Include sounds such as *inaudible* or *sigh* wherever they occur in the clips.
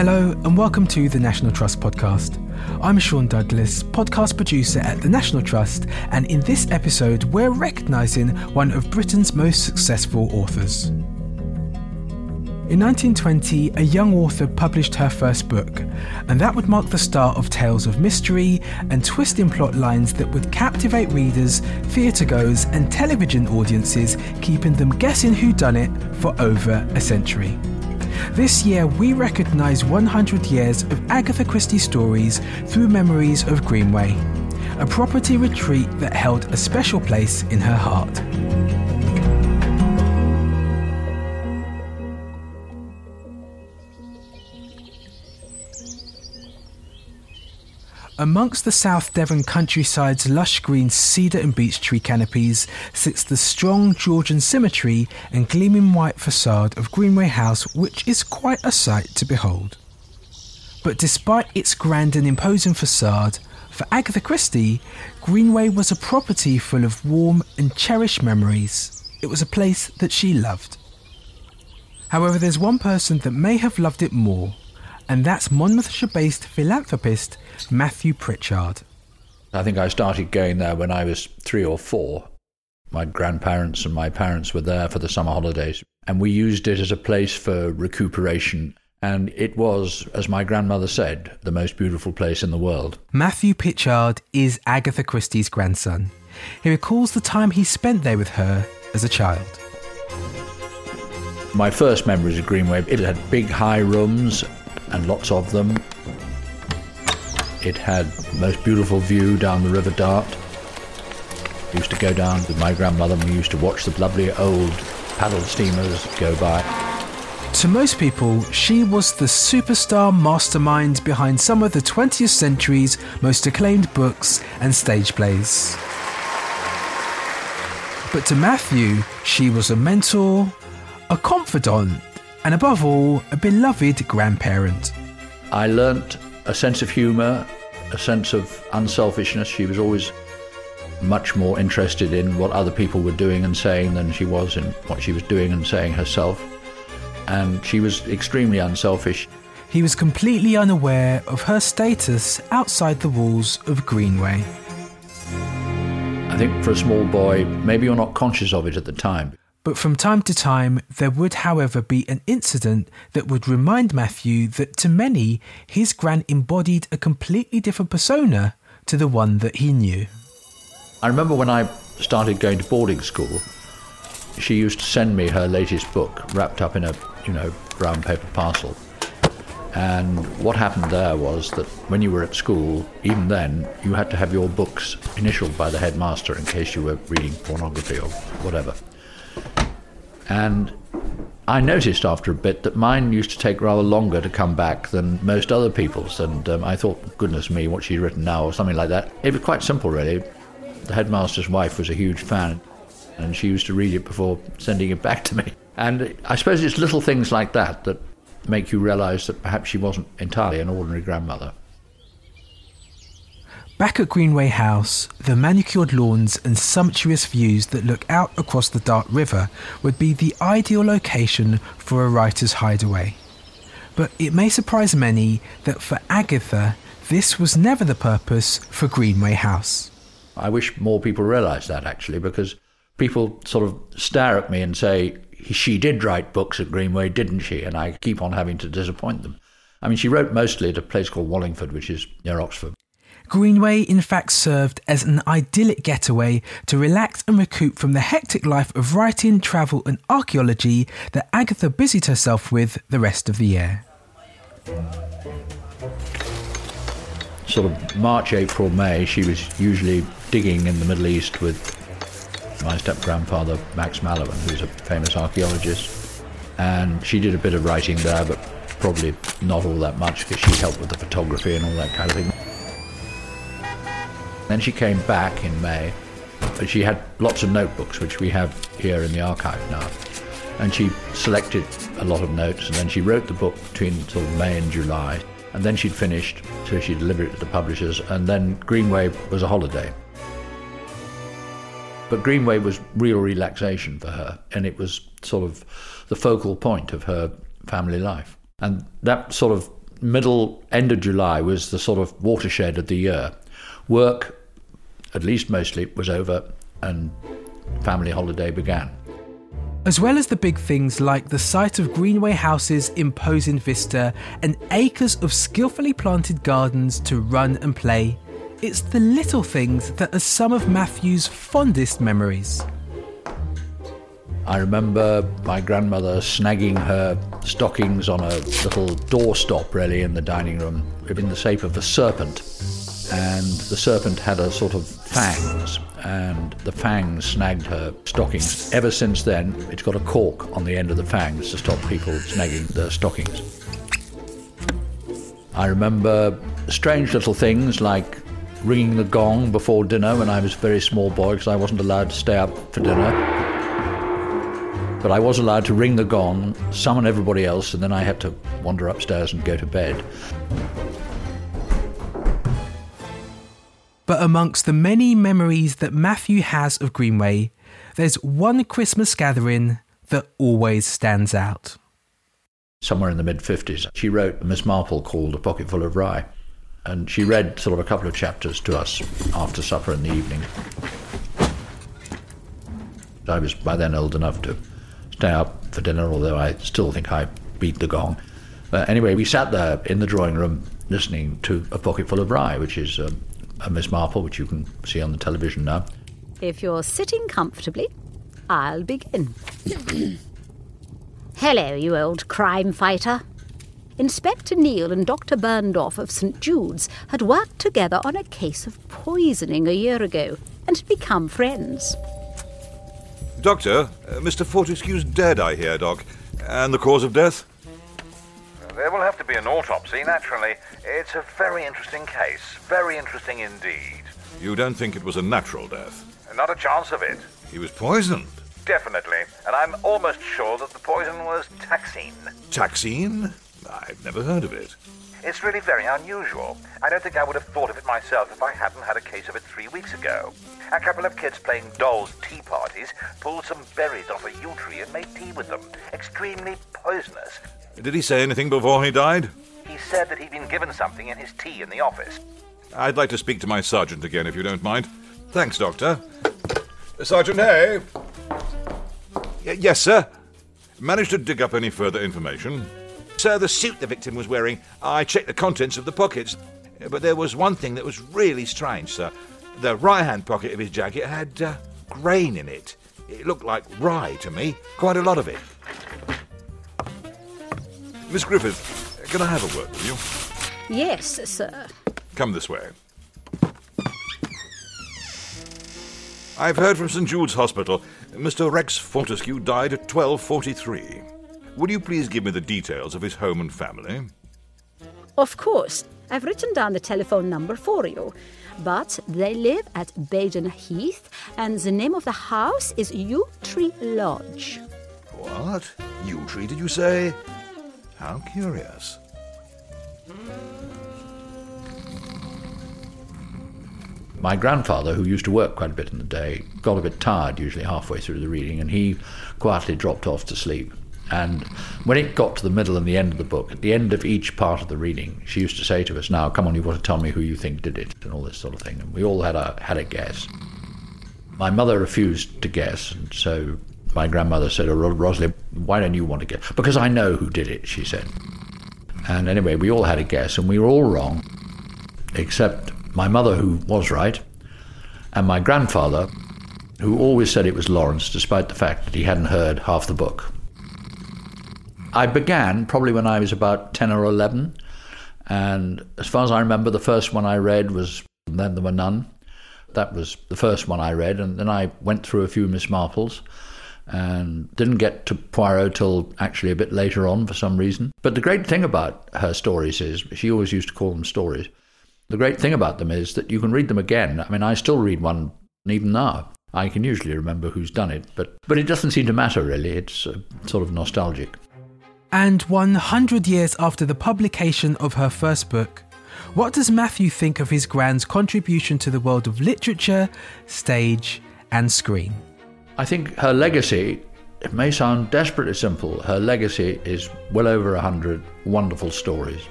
Hello and welcome to the National Trust podcast. I'm Sean Douglas, podcast producer at the National Trust, and in this episode, we're recognising one of Britain's most successful authors. In 1920, a young author published her first book, and that would mark the start of tales of mystery and twisting plot lines that would captivate readers, theatre goers, and television audiences, keeping them guessing who done it for over a century. This year, we recognise 100 years of Agatha Christie stories through memories of Greenway, a property retreat that held a special place in her heart. Amongst the South Devon countryside's lush green cedar and beech tree canopies sits the strong Georgian symmetry and gleaming white facade of Greenway House, which is quite a sight to behold. But despite its grand and imposing facade, for Agatha Christie, Greenway was a property full of warm and cherished memories. It was a place that she loved. However, there's one person that may have loved it more, and that's Monmouthshire based philanthropist Matthew Pritchard. I think I started going there when I was three or four. My grandparents and my parents were there for the summer holidays, and we used it as a place for recuperation. And it was, as my grandmother said, the most beautiful place in the world. Matthew Pritchard is Agatha Christie's grandson. He recalls the time he spent there with her as a child. My first memories of Greenway, it had big high rooms and lots of them. It had the most beautiful view down the River Dart. Used to go down with my grandmother and we used to watch the lovely old paddle steamers go by. To most people, she was the superstar mastermind behind some of the 20th century's most acclaimed books and stage plays. But to Matthew, she was a mentor, a confidant, and above all, a beloved grandparent. I learnt a sense of humour, a sense of unselfishness. She was always much more interested in what other people were doing and saying than she was in what she was doing and saying herself. And she was extremely unselfish. He was completely unaware of her status outside the walls of Greenway. I think for a small boy, maybe you're not conscious of it at the time. But from time to time, there would, however, be an incident that would remind Matthew that to many, his gran embodied a completely different persona to the one that he knew. I remember when I started going to boarding school, she used to send me her latest book wrapped up in a, you know, brown paper parcel. And what happened there was that when you were at school, even then, you had to have your books initialed by the headmaster in case you were reading pornography or whatever. And I noticed after a bit that mine used to take rather longer to come back than most other people's. And um, I thought, goodness me, what she's written now, or something like that. It was quite simple, really. The headmaster's wife was a huge fan, and she used to read it before sending it back to me. And I suppose it's little things like that that make you realize that perhaps she wasn't entirely an ordinary grandmother. Back at Greenway House, the manicured lawns and sumptuous views that look out across the Dart River would be the ideal location for a writer's hideaway. But it may surprise many that for Agatha, this was never the purpose for Greenway House. I wish more people realised that actually, because people sort of stare at me and say, she did write books at Greenway, didn't she? And I keep on having to disappoint them. I mean, she wrote mostly at a place called Wallingford, which is near Oxford. Greenway, in fact, served as an idyllic getaway to relax and recoup from the hectic life of writing, travel, and archaeology that Agatha busied herself with the rest of the year. Sort of March, April, May, she was usually digging in the Middle East with my step grandfather, Max Mallowan, who's a famous archaeologist. And she did a bit of writing there, but probably not all that much because she helped with the photography and all that kind of thing. Then she came back in May. She had lots of notebooks, which we have here in the archive now. And she selected a lot of notes, and then she wrote the book between of May and July. And then she'd finished, so she delivered it to the publishers, and then Greenway was a holiday. But Greenway was real relaxation for her, and it was sort of the focal point of her family life. And that sort of middle, end of July was the sort of watershed of the year. Work, at least mostly, was over and family holiday began. As well as the big things like the sight of Greenway House's imposing vista and acres of skillfully planted gardens to run and play, it's the little things that are some of Matthew's fondest memories. I remember my grandmother snagging her stockings on a little doorstop, really, in the dining room, in the shape of a serpent. And the serpent had a sort of fangs, and the fangs snagged her stockings. Ever since then, it's got a cork on the end of the fangs to stop people snagging their stockings. I remember strange little things like ringing the gong before dinner when I was a very small boy because I wasn't allowed to stay up for dinner. But I was allowed to ring the gong, summon everybody else, and then I had to wander upstairs and go to bed. But amongst the many memories that Matthew has of Greenway, there's one Christmas gathering that always stands out. Somewhere in the mid 50s, she wrote Miss Marple called A Pocketful of Rye. And she read sort of a couple of chapters to us after supper in the evening. I was by then old enough to stay up for dinner, although I still think I beat the gong. But anyway, we sat there in the drawing room listening to A Pocketful of Rye, which is um, Miss Marple, which you can see on the television now. If you're sitting comfortably, I'll begin. *clears throat* Hello, you old crime fighter. Inspector Neele and Dr. Bernsdorff of St. Jude's had worked together on a case of poisoning a year ago and had become friends. Doctor, uh, Mr. Fortescue's dead, I hear, Doc. And the cause of death? There will have to be an autopsy, naturally. It's a very interesting case. Very interesting indeed. You don't think it was a natural death? Not a chance of it. He was poisoned. Definitely. And I'm almost sure that the poison was taxine. Taxine? I've never heard of it. It's really very unusual. I don't think I would have thought of it myself if I hadn't had a case of it three weeks ago. A couple of kids playing dolls' tea parties pulled some berries off a yew tree and made tea with them. Extremely poisonous. Did he say anything before he died? He said that he'd been given something in his tea in the office. I'd like to speak to my sergeant again, if you don't mind. Thanks, Doctor. Sergeant Hay? Y- yes, sir. Managed to dig up any further information? Sir, the suit the victim was wearing, I checked the contents of the pockets. But there was one thing that was really strange, sir. The right hand pocket of his jacket had uh, grain in it. It looked like rye to me, quite a lot of it. Miss Griffith, can I have a word with you? Yes, sir. Come this way. I've heard from St. Jude's Hospital. Mr. Rex Fortescue died at 1243. Would you please give me the details of his home and family? Of course, I've written down the telephone number for you. But they live at Baydon Heath, and the name of the house is Yew Tree Lodge. What? Yew tree, did you say? How curious. My grandfather, who used to work quite a bit in the day, got a bit tired usually halfway through the reading, and he quietly dropped off to sleep. And when it got to the middle and the end of the book, at the end of each part of the reading, she used to say to us, "Now, come on, you've got to tell me who you think did it," and all this sort of thing. And we all had a had a guess. My mother refused to guess, and so my grandmother said, oh, Ro- "Rosalie, why don't you want to guess?" Because I know who did it, she said. And anyway, we all had a guess, and we were all wrong, except my mother, who was right, and my grandfather, who always said it was Lawrence, despite the fact that he hadn't heard half the book. I began probably when I was about 10 or 11, and as far as I remember, the first one I read was Then There Were None. That was the first one I read, and then I went through a few Miss Marples and didn't get to Poirot till actually a bit later on for some reason. But the great thing about her stories is she always used to call them stories. The great thing about them is that you can read them again. I mean, I still read one even now. I can usually remember who's done it, but, but it doesn't seem to matter really. It's uh, sort of nostalgic. And 100 years after the publication of her first book, what does Matthew think of his grand's contribution to the world of literature, stage, and screen? I think her legacy, it may sound desperately simple, her legacy is well over a hundred wonderful stories.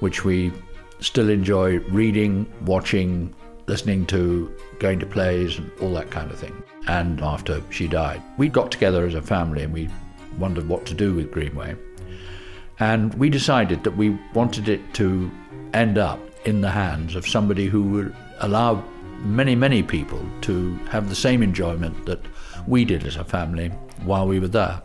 which we still enjoy reading, watching, listening to, going to plays, and all that kind of thing. And after she died, we got together as a family and we wondered what to do with Greenway. And we decided that we wanted it to end up in the hands of somebody who would allow many, many people to have the same enjoyment that we did as a family while we were there.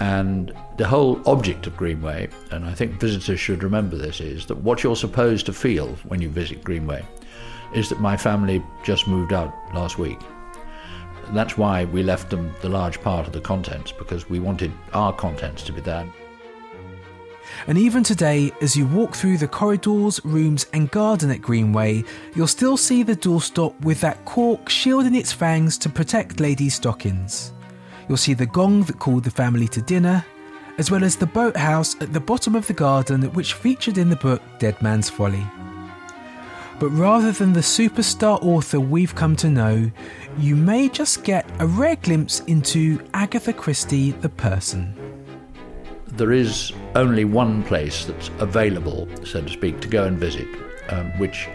And the whole object of Greenway, and I think visitors should remember this, is that what you're supposed to feel when you visit Greenway is that my family just moved out last week. That's why we left them the large part of the contents, because we wanted our contents to be there. And even today, as you walk through the corridors, rooms, and garden at Greenway, you'll still see the doorstop with that cork shielding its fangs to protect ladies' stockings. You'll see the gong that called the family to dinner, as well as the boathouse at the bottom of the garden which featured in the book Dead Man's Folly. But rather than the superstar author we've come to know, you may just get a rare glimpse into Agatha Christie the person there is only one place that's available, so to speak, to go and visit, um, which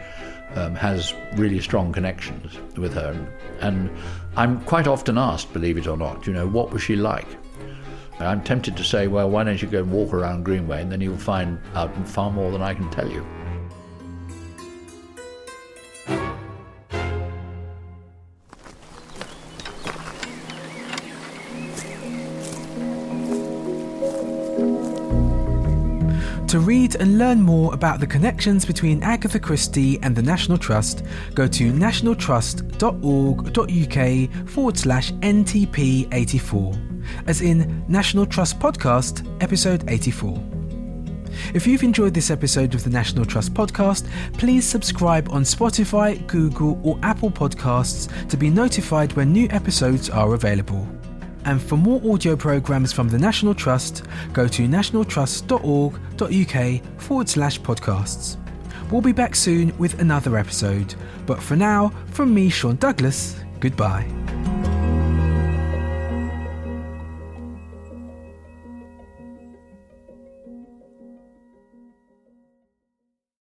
um, has really strong connections with her. And I'm quite often asked, believe it or not, you know, what was she like? I'm tempted to say, well, why don't you go and walk around Greenway and then you'll find out far more than I can tell you. To read and learn more about the connections between Agatha Christie and the National Trust, go to nationaltrust.org.uk forward slash NTP84, as in National Trust Podcast, episode 84. If you've enjoyed this episode of the National Trust podcast, please subscribe on Spotify, Google, or Apple Podcasts to be notified when new episodes are available. And for more audio programmes from the National Trust, go to nationaltrust.org.uk forward slash podcasts. We'll be back soon with another episode, but for now, from me, Sean Douglas, goodbye.